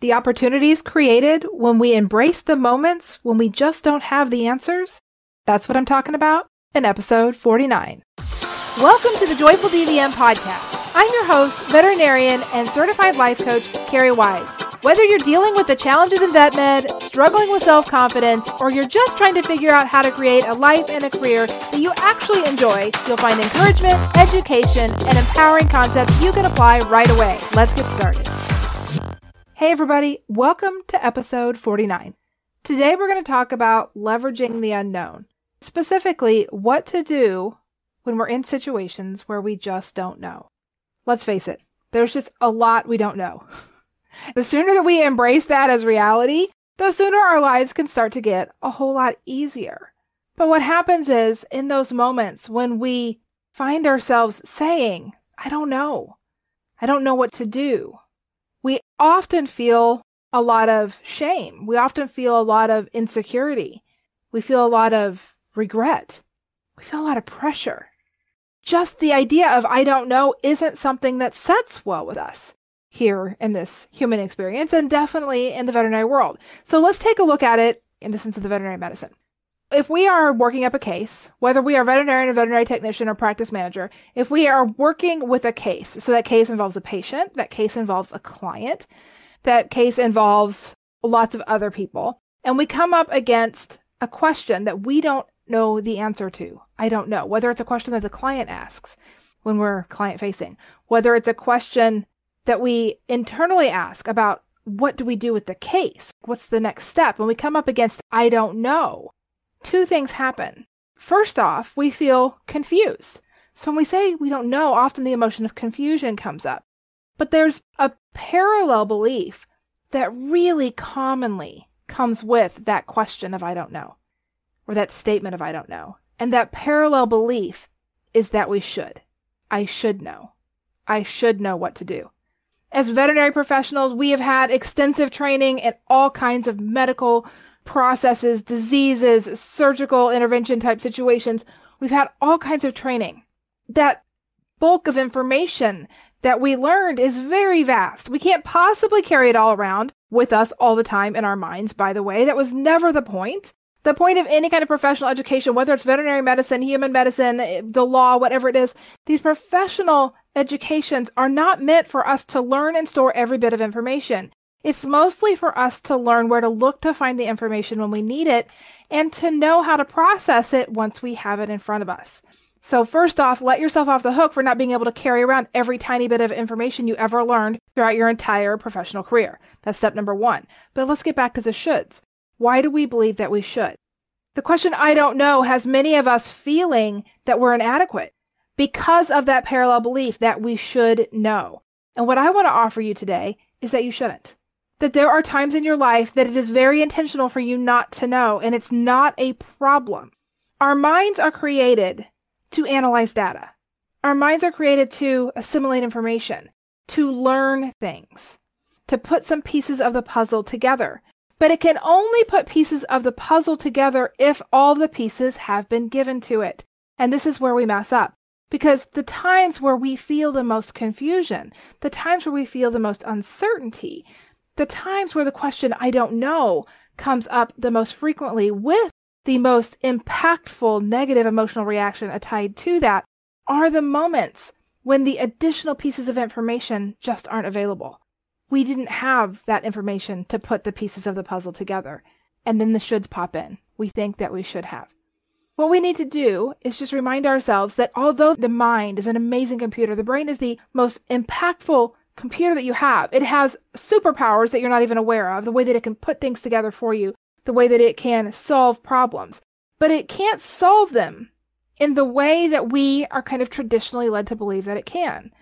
The opportunities created when we embrace the moments when we just don't have the answers? That's what I'm talking about in episode 49. Welcome to the Joyful DVM podcast. I'm your host, veterinarian and certified life coach, Carrie Wise. Whether you're dealing with the challenges in vet med, struggling with self confidence, or you're just trying to figure out how to create a life and a career that you actually enjoy, you'll find encouragement, education, and empowering concepts you can apply right away. Let's get started. Hey, everybody, welcome to episode 49. Today, we're going to talk about leveraging the unknown, specifically, what to do when we're in situations where we just don't know. Let's face it, there's just a lot we don't know. the sooner that we embrace that as reality, the sooner our lives can start to get a whole lot easier. But what happens is, in those moments when we find ourselves saying, I don't know, I don't know what to do, we often feel a lot of shame. We often feel a lot of insecurity. We feel a lot of regret. We feel a lot of pressure. Just the idea of I don't know isn't something that sets well with us here in this human experience and definitely in the veterinary world. So let's take a look at it in the sense of the veterinary medicine if we are working up a case, whether we are veterinarian or veterinary technician or practice manager, if we are working with a case, so that case involves a patient, that case involves a client, that case involves lots of other people, and we come up against a question that we don't know the answer to. I don't know. Whether it's a question that the client asks when we're client facing, whether it's a question that we internally ask about what do we do with the case? What's the next step? When we come up against I don't know, two things happen. First off, we feel confused. So when we say we don't know, often the emotion of confusion comes up. But there's a parallel belief that really commonly comes with that question of I don't know, or that statement of I don't know. And that parallel belief is that we should. I should know. I should know what to do. As veterinary professionals, we have had extensive training in all kinds of medical processes, diseases, surgical intervention type situations. We've had all kinds of training. That bulk of information that we learned is very vast. We can't possibly carry it all around with us all the time in our minds, by the way. That was never the point. The point of any kind of professional education, whether it's veterinary medicine, human medicine, the law, whatever it is, these professional educations are not meant for us to learn and store every bit of information. It's mostly for us to learn where to look to find the information when we need it and to know how to process it once we have it in front of us. So, first off, let yourself off the hook for not being able to carry around every tiny bit of information you ever learned throughout your entire professional career. That's step number one. But let's get back to the shoulds. Why do we believe that we should? The question I don't know has many of us feeling that we're inadequate because of that parallel belief that we should know. And what I want to offer you today is that you shouldn't that there are times in your life that it is very intentional for you not to know, and it's not a problem. Our minds are created to analyze data. Our minds are created to assimilate information, to learn things, to put some pieces of the puzzle together. But it can only put pieces of the puzzle together if all the pieces have been given to it. And this is where we mess up. Because the times where we feel the most confusion, the times where we feel the most uncertainty, the times where the question, I don't know, comes up the most frequently with the most impactful negative emotional reaction tied to that are the moments when the additional pieces of information just aren't available. We didn't have that information to put the pieces of the puzzle together. And then the shoulds pop in. We think that we should have. What we need to do is just remind ourselves that although the mind is an amazing computer, the brain is the most impactful computer that you have. It has superpowers that you're not even aware of, the way that it can put things together for you, the way that it can solve problems. But it can't solve them in the way that we are kind of traditionally led to believe that it can.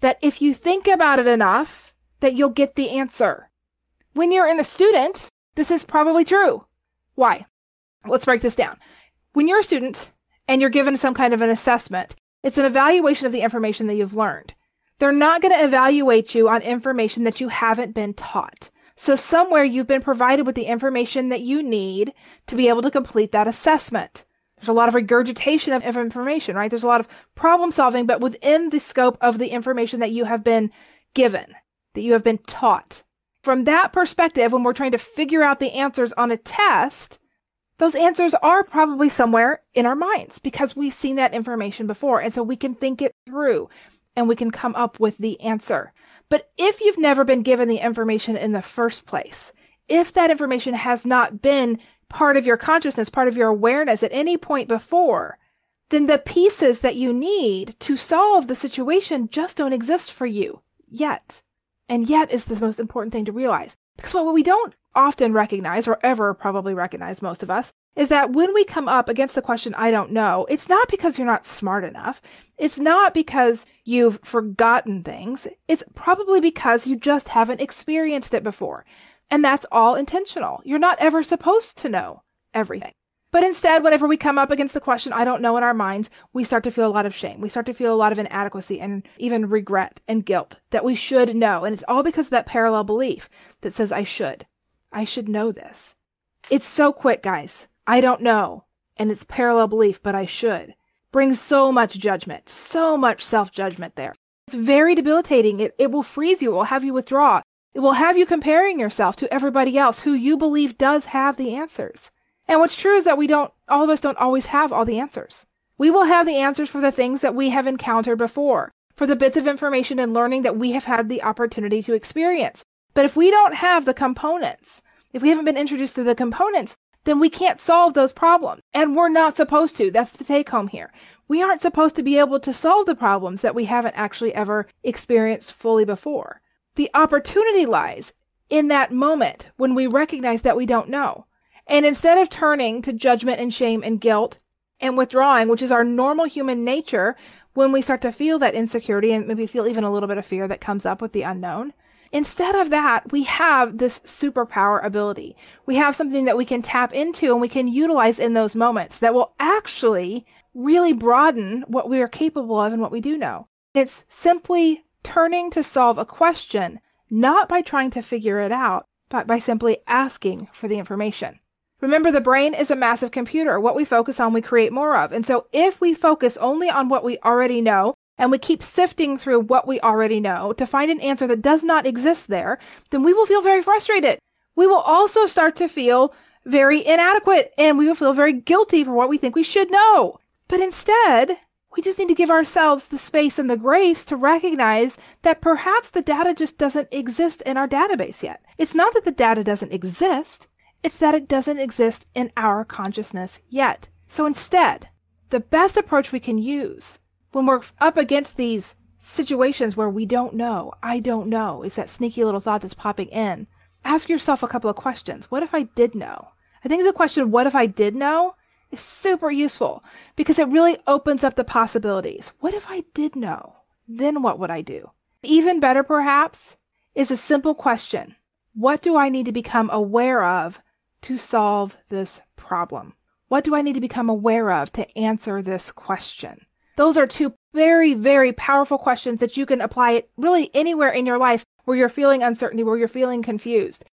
That if you think about it enough, that you'll get the answer. When you're in a student, this is probably true. Why? Let's break this down. When you're a student and you're given some kind of an assessment, it's an evaluation of the information that you've learned. They're not going to evaluate you on information that you haven't been taught. So somewhere you've been provided with the information that you need to be able to complete that assessment. There's a lot of regurgitation of, information, right? There's a lot of problem solving, but within the scope of the information that you have been given, that you have been taught. from that perspective, when we're trying to figure out the answers on a test, those answers are probably somewhere in our minds because we've seen that information before. And so we can think it through and we can come up with the answer. But if you've never been given the information in the first place, if that information has not been part of your consciousness, part of your awareness at any point before, then the pieces that you need to solve the situation just don't exist for you yet. And yet is the most important thing to realize. Because what we don't often recognize, or ever probably recognize, most of us, is that when we come up against the question, I don't know, it's not because you're not smart enough. It's not because you've forgotten things. It's probably because you just haven't experienced it before. And that's all intentional. You're not ever supposed to know everything. But instead, whenever we come up against the question, I don't know in our minds, we start to feel a lot of shame. We start to feel a lot of inadequacy and even regret and guilt that we should know. And it's all because of that parallel belief that says, I should. I should know this. It's so quick, guys. I don't know. And it's parallel belief, but I should. Brings so much judgment, so much self judgment there. It's very debilitating. It, it will freeze you. It will have you withdraw. It will have you comparing yourself to everybody else who you believe does have the answers. And what's true is that we don't, all of us don't always have all the answers. We will have the answers for the things that we have encountered before, for the bits of information and learning that we have had the opportunity to experience. But if we don't have the components, if we haven't been introduced to the components, then we can't solve those problems. And we're not supposed to. That's the take home here. We aren't supposed to be able to solve the problems that we haven't actually ever experienced fully before. The opportunity lies in that moment when we recognize that we don't know. And instead of turning to judgment and shame and guilt and withdrawing, which is our normal human nature when we start to feel that insecurity and maybe feel even a little bit of fear that comes up with the unknown, instead of that, we have this superpower ability. We have something that we can tap into and we can utilize in those moments that will actually really broaden what we are capable of and what we do know. It's simply turning to solve a question, not by trying to figure it out, but by simply asking for the information. Remember, the brain is a massive computer. What we focus on, we create more of. And so if we focus only on what we already know, and we keep sifting through what we already know to find an answer that does not exist there, then we will feel very frustrated. We will also start to feel very inadequate and we will feel very guilty for what we think we should know. But instead, we just need to give ourselves the space and the grace to recognize that perhaps the data just doesn't exist in our database yet. It's not that the data doesn't exist. It's that it doesn't exist in our consciousness yet. So instead, the best approach we can use when we're up against these situations where we don't know, I don't know, is that sneaky little thought that's popping in. Ask yourself a couple of questions. What if I did know? I think the question, what if I did know, is super useful because it really opens up the possibilities. What if I did know? Then what would I do? Even better, perhaps, is a simple question What do I need to become aware of to solve this problem? What do I need to become aware of to answer this question? Those are two very, very powerful questions that you can apply it really anywhere in your life where you're feeling uncertainty, where you're feeling confused.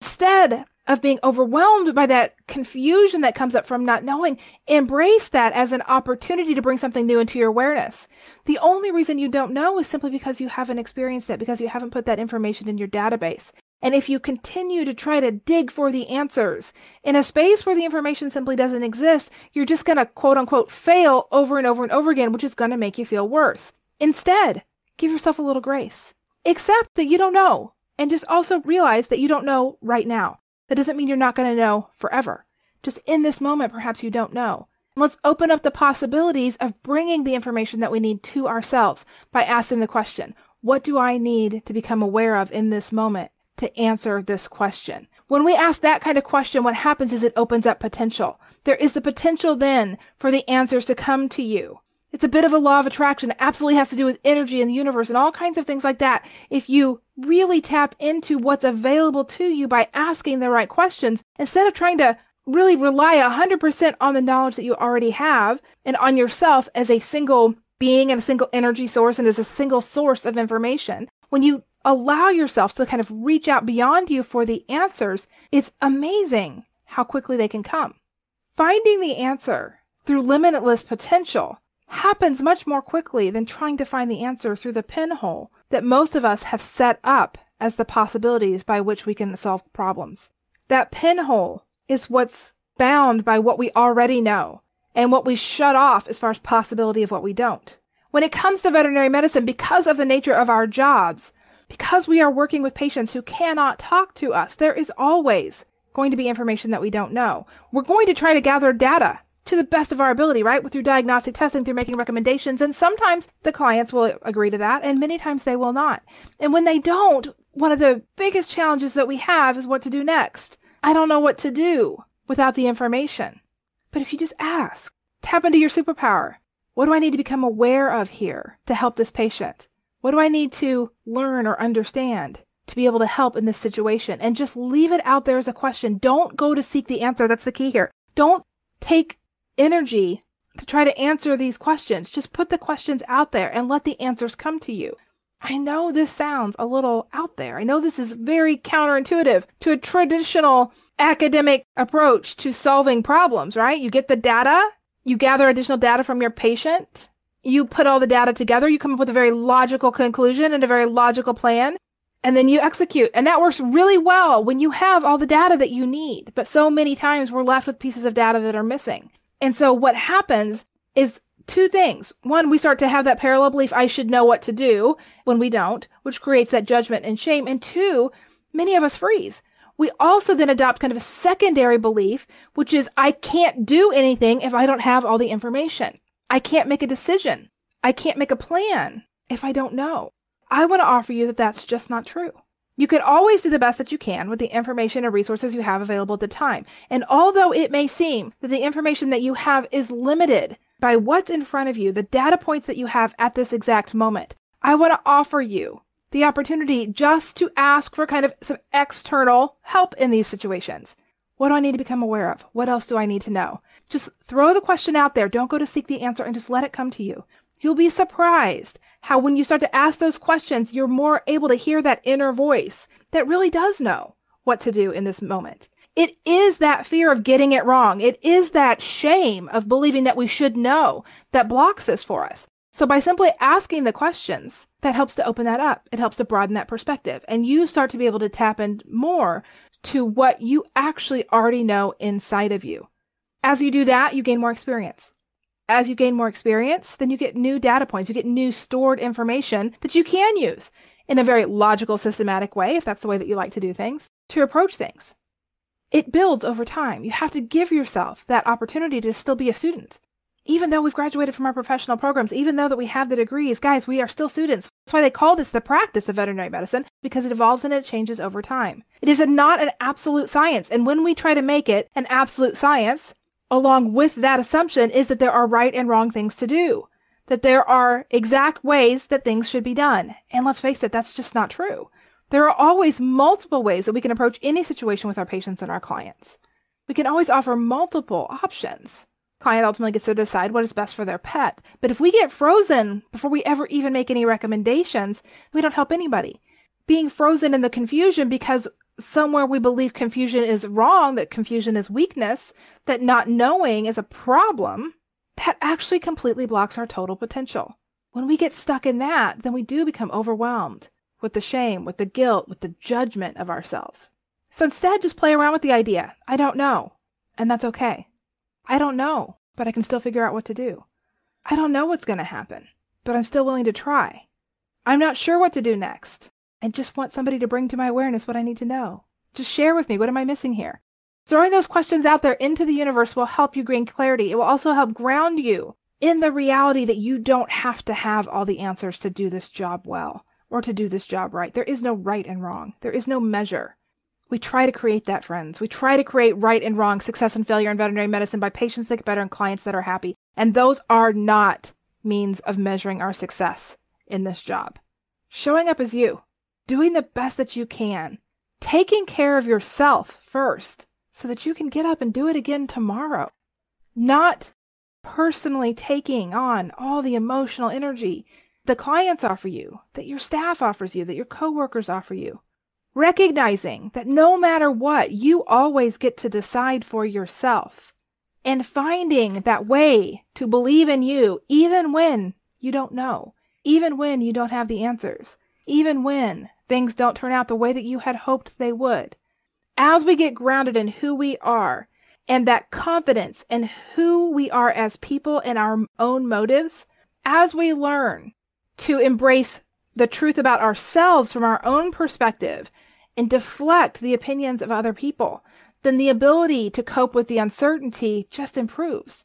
Instead of being overwhelmed by that confusion that comes up from not knowing, embrace that as an opportunity to bring something new into your awareness. The only reason you don't know is simply because you haven't experienced it, because you haven't put that information in your database. And if you continue to try to dig for the answers in a space where the information simply doesn't exist, you're just going to quote unquote fail over and over and over again, which is going to make you feel worse. Instead, give yourself a little grace. Accept that you don't know and just also realize that you don't know right now. That doesn't mean you're not going to know forever. Just in this moment, perhaps you don't know. Let's open up the possibilities of bringing the information that we need to ourselves by asking the question, what do I need to become aware of in this moment? To answer this question. When we ask that kind of question, what happens is it opens up potential. There is the potential then for the answers to come to you. It's a bit of a law of attraction. It absolutely has to do with energy and the universe and all kinds of things like that. If you really tap into what's available to you by asking the right questions, instead of trying to really rely 100% on the knowledge that you already have and on yourself as a single being and a single energy source and as a single source of information, when you allow yourself to kind of reach out beyond you for the answers, it's amazing how quickly they can come. Finding the answer through limitless potential happens much more quickly than trying to find the answer through the pinhole that most of us have set up as the possibilities by which we can solve problems. That pinhole is what's bound by what we already know and what we shut off as far as possibility of what we don't. When it comes to veterinary medicine, because of the nature of our jobs, because we are working with patients who cannot talk to us, there is always going to be information that we don't know. We're going to try to gather data to the best of our ability, right? Through diagnostic testing, through making recommendations. And sometimes the clients will agree to that, and many times they will not. And when they don't, one of the biggest challenges that we have is what to do next. I don't know what to do without the information. But if you just ask, tap into your superpower. What do I need to become aware of here to help this patient? What do I need to learn or understand to be able to help in this situation? And just leave it out there as a question. Don't go to seek the answer. That's the key here. Don't take energy to try to answer these questions. Just put the questions out there and let the answers come to you. I know this sounds a little out there. I know this is very counterintuitive to a traditional academic approach to solving problems, right? You get the data, you gather additional data from your patient, you put all the data together, you come up with a very logical conclusion and a very logical plan, and then you execute. And that works really well when you have all the data that you need. But so many times we're left with pieces of data that are missing. And so what happens is two things. One, we start to have that parallel belief, I should know what to do when we don't, which creates that judgment and shame. And two, many of us freeze. We also then adopt kind of a secondary belief, which is I can't do anything if I don't have all the information. I can't make a decision. I can't make a plan if I don't know. I want to offer you that that's just not true. You can always do the best that you can with the information and resources you have available at the time. And although it may seem that the information that you have is limited by what's in front of you, the data points that you have at this exact moment, I want to offer you the opportunity just to ask for kind of some external help in these situations. What do I need to become aware of? What else do I need to know? Just throw the question out there. Don't go to seek the answer and just let it come to you. You'll be surprised how when you start to ask those questions, you're more able to hear that inner voice that really does know what to do in this moment. It is that fear of getting it wrong. It is that shame of believing that we should know that blocks this for us. So by simply asking the questions, that helps to open that up. It helps to broaden that perspective. And you start to be able to tap in more to what you actually already know inside of you. As you do that, you gain more experience as you gain more experience, then you get new data points, you get new stored information that you can use in a very logical, systematic way, if that's the way that you like to do things, to approach things. It builds over time. You have to give yourself that opportunity to still be a student. Even though we've graduated from our professional programs, even though that we have the degrees, guys, we are still students. That's why they call this the practice of veterinary medicine, because it evolves and it changes over time. It is not an absolute science. And when we try to make it an absolute science, along with that assumption is that there are right and wrong things to do, that there are exact ways that things should be done. And let's face it, that's just not true. There are always multiple ways that we can approach any situation with our patients and our clients. We can always offer multiple options. Client ultimately gets to decide what is best for their pet. But if we get frozen before we ever even make any recommendations, we don't help anybody. Being frozen in the confusion because somewhere we believe confusion is wrong, that confusion is weakness, that not knowing is a problem, that actually completely blocks our total potential. When we get stuck in that, then we do become overwhelmed with the shame, with the guilt, with the judgment of ourselves. So instead, just play around with the idea. I don't know. And that's okay. I don't know, but I can still figure out what to do. I don't know what's going to happen, but I'm still willing to try. I'm not sure what to do next, and just want somebody to bring to my awareness what I need to know. Just share with me what am I missing here? Throwing those questions out there into the universe will help you gain clarity. It will also help ground you in the reality that you don't have to have all the answers to do this job well or to do this job right. There is no right and wrong. There is no measure. We try to create that, friends. We try to create right and wrong, success and failure in veterinary medicine by patients that get better and clients that are happy. And those are not means of measuring our success in this job. Showing up as you, doing the best that you can, taking care of yourself first so that you can get up and do it again tomorrow. Not personally taking on all the emotional energy the clients offer you, that your staff offers you, that your coworkers offer you. Recognizing that no matter what, you always get to decide for yourself. And finding that way to believe in you, even when you don't know, even when you don't have the answers even when things don't turn out the way that you had hoped they would. As we get grounded in who we are and that confidence in who we are as people and our own motives, as we learn to embrace the truth about ourselves from our own perspective and deflect the opinions of other people, then the ability to cope with the uncertainty just improves.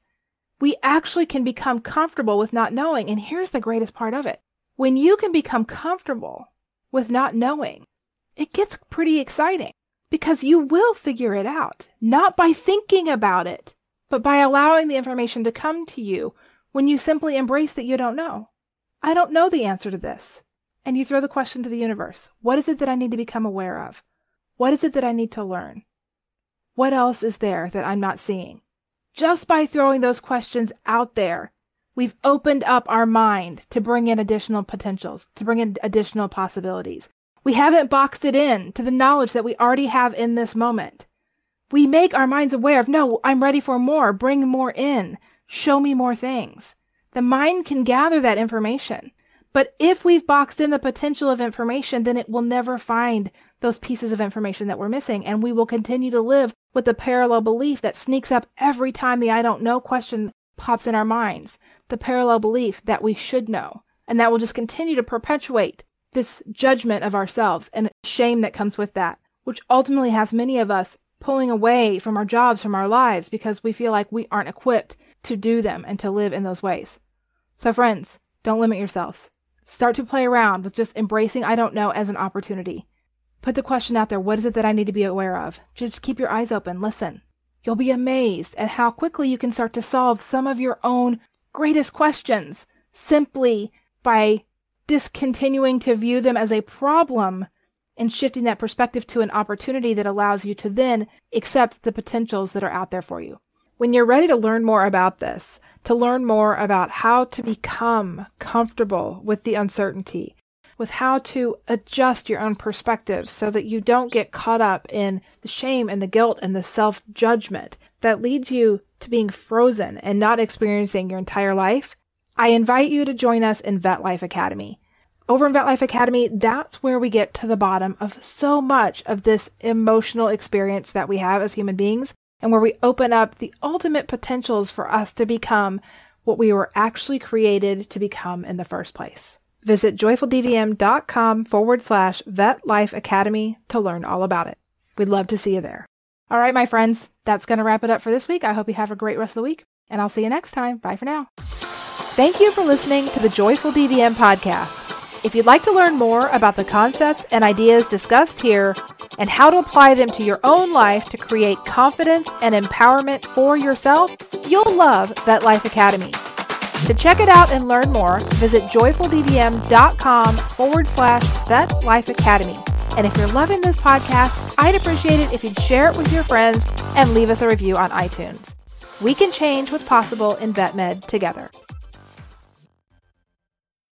We actually can become comfortable with not knowing. And here's the greatest part of it when you can become comfortable with not knowing, it gets pretty exciting because you will figure it out, not by thinking about it, but by allowing the information to come to you when you simply embrace that you don't know. I don't know the answer to this. And you throw the question to the universe What is it that I need to become aware of? What is it that I need to learn? What else is there that I'm not seeing? Just by throwing those questions out there, we've opened up our mind to bring in additional potentials, to bring in additional possibilities. We haven't boxed it in to the knowledge that we already have in this moment. We make our minds aware of, no, I'm ready for more, bring more in, show me more things. The mind can gather that information. But if we've boxed in the potential of information, then it will never find those pieces of information that we're missing. And we will continue to live with the parallel belief that sneaks up every time the I don't know question pops in our minds. The parallel belief that we should know. And that will just continue to perpetuate this judgment of ourselves and shame that comes with that, which ultimately has many of us pulling away from our jobs, from our lives, because we feel like we aren't equipped to do them and to live in those ways. So, friends, don't limit yourselves. Start to play around with just embracing I don't know as an opportunity. Put the question out there what is it that I need to be aware of? Just keep your eyes open, listen. You'll be amazed at how quickly you can start to solve some of your own greatest questions simply by discontinuing to view them as a problem and shifting that perspective to an opportunity that allows you to then accept the potentials that are out there for you. When you're ready to learn more about this, to learn more about how to become comfortable with the uncertainty, with how to adjust your own perspective so that you don't get caught up in the shame and the guilt and the self judgment that leads you to being frozen and not experiencing your entire life, I invite you to join us in Vet Life Academy. Over in Vet Life Academy, that's where we get to the bottom of so much of this emotional experience that we have as human beings and where we open up the ultimate potentials for us to become what we were actually created to become in the first place. Visit joyfuldvm.com forward slash vet life academy to learn all about it. We'd love to see you there. All right, my friends, that's going to wrap it up for this week. I hope you have a great rest of the week, and I'll see you next time. Bye for now. Thank you for listening to the Joyful DVM podcast. If you'd like to learn more about the concepts and ideas discussed here and how to apply them to your own life to create confidence and empowerment for yourself, you'll love Vet Life Academy. To check it out and learn more, visit joyfuldvm.com forward slash Vet Life Academy. And if you're loving this podcast, I'd appreciate it if you'd share it with your friends and leave us a review on iTunes. We can change what's possible in VetMed together.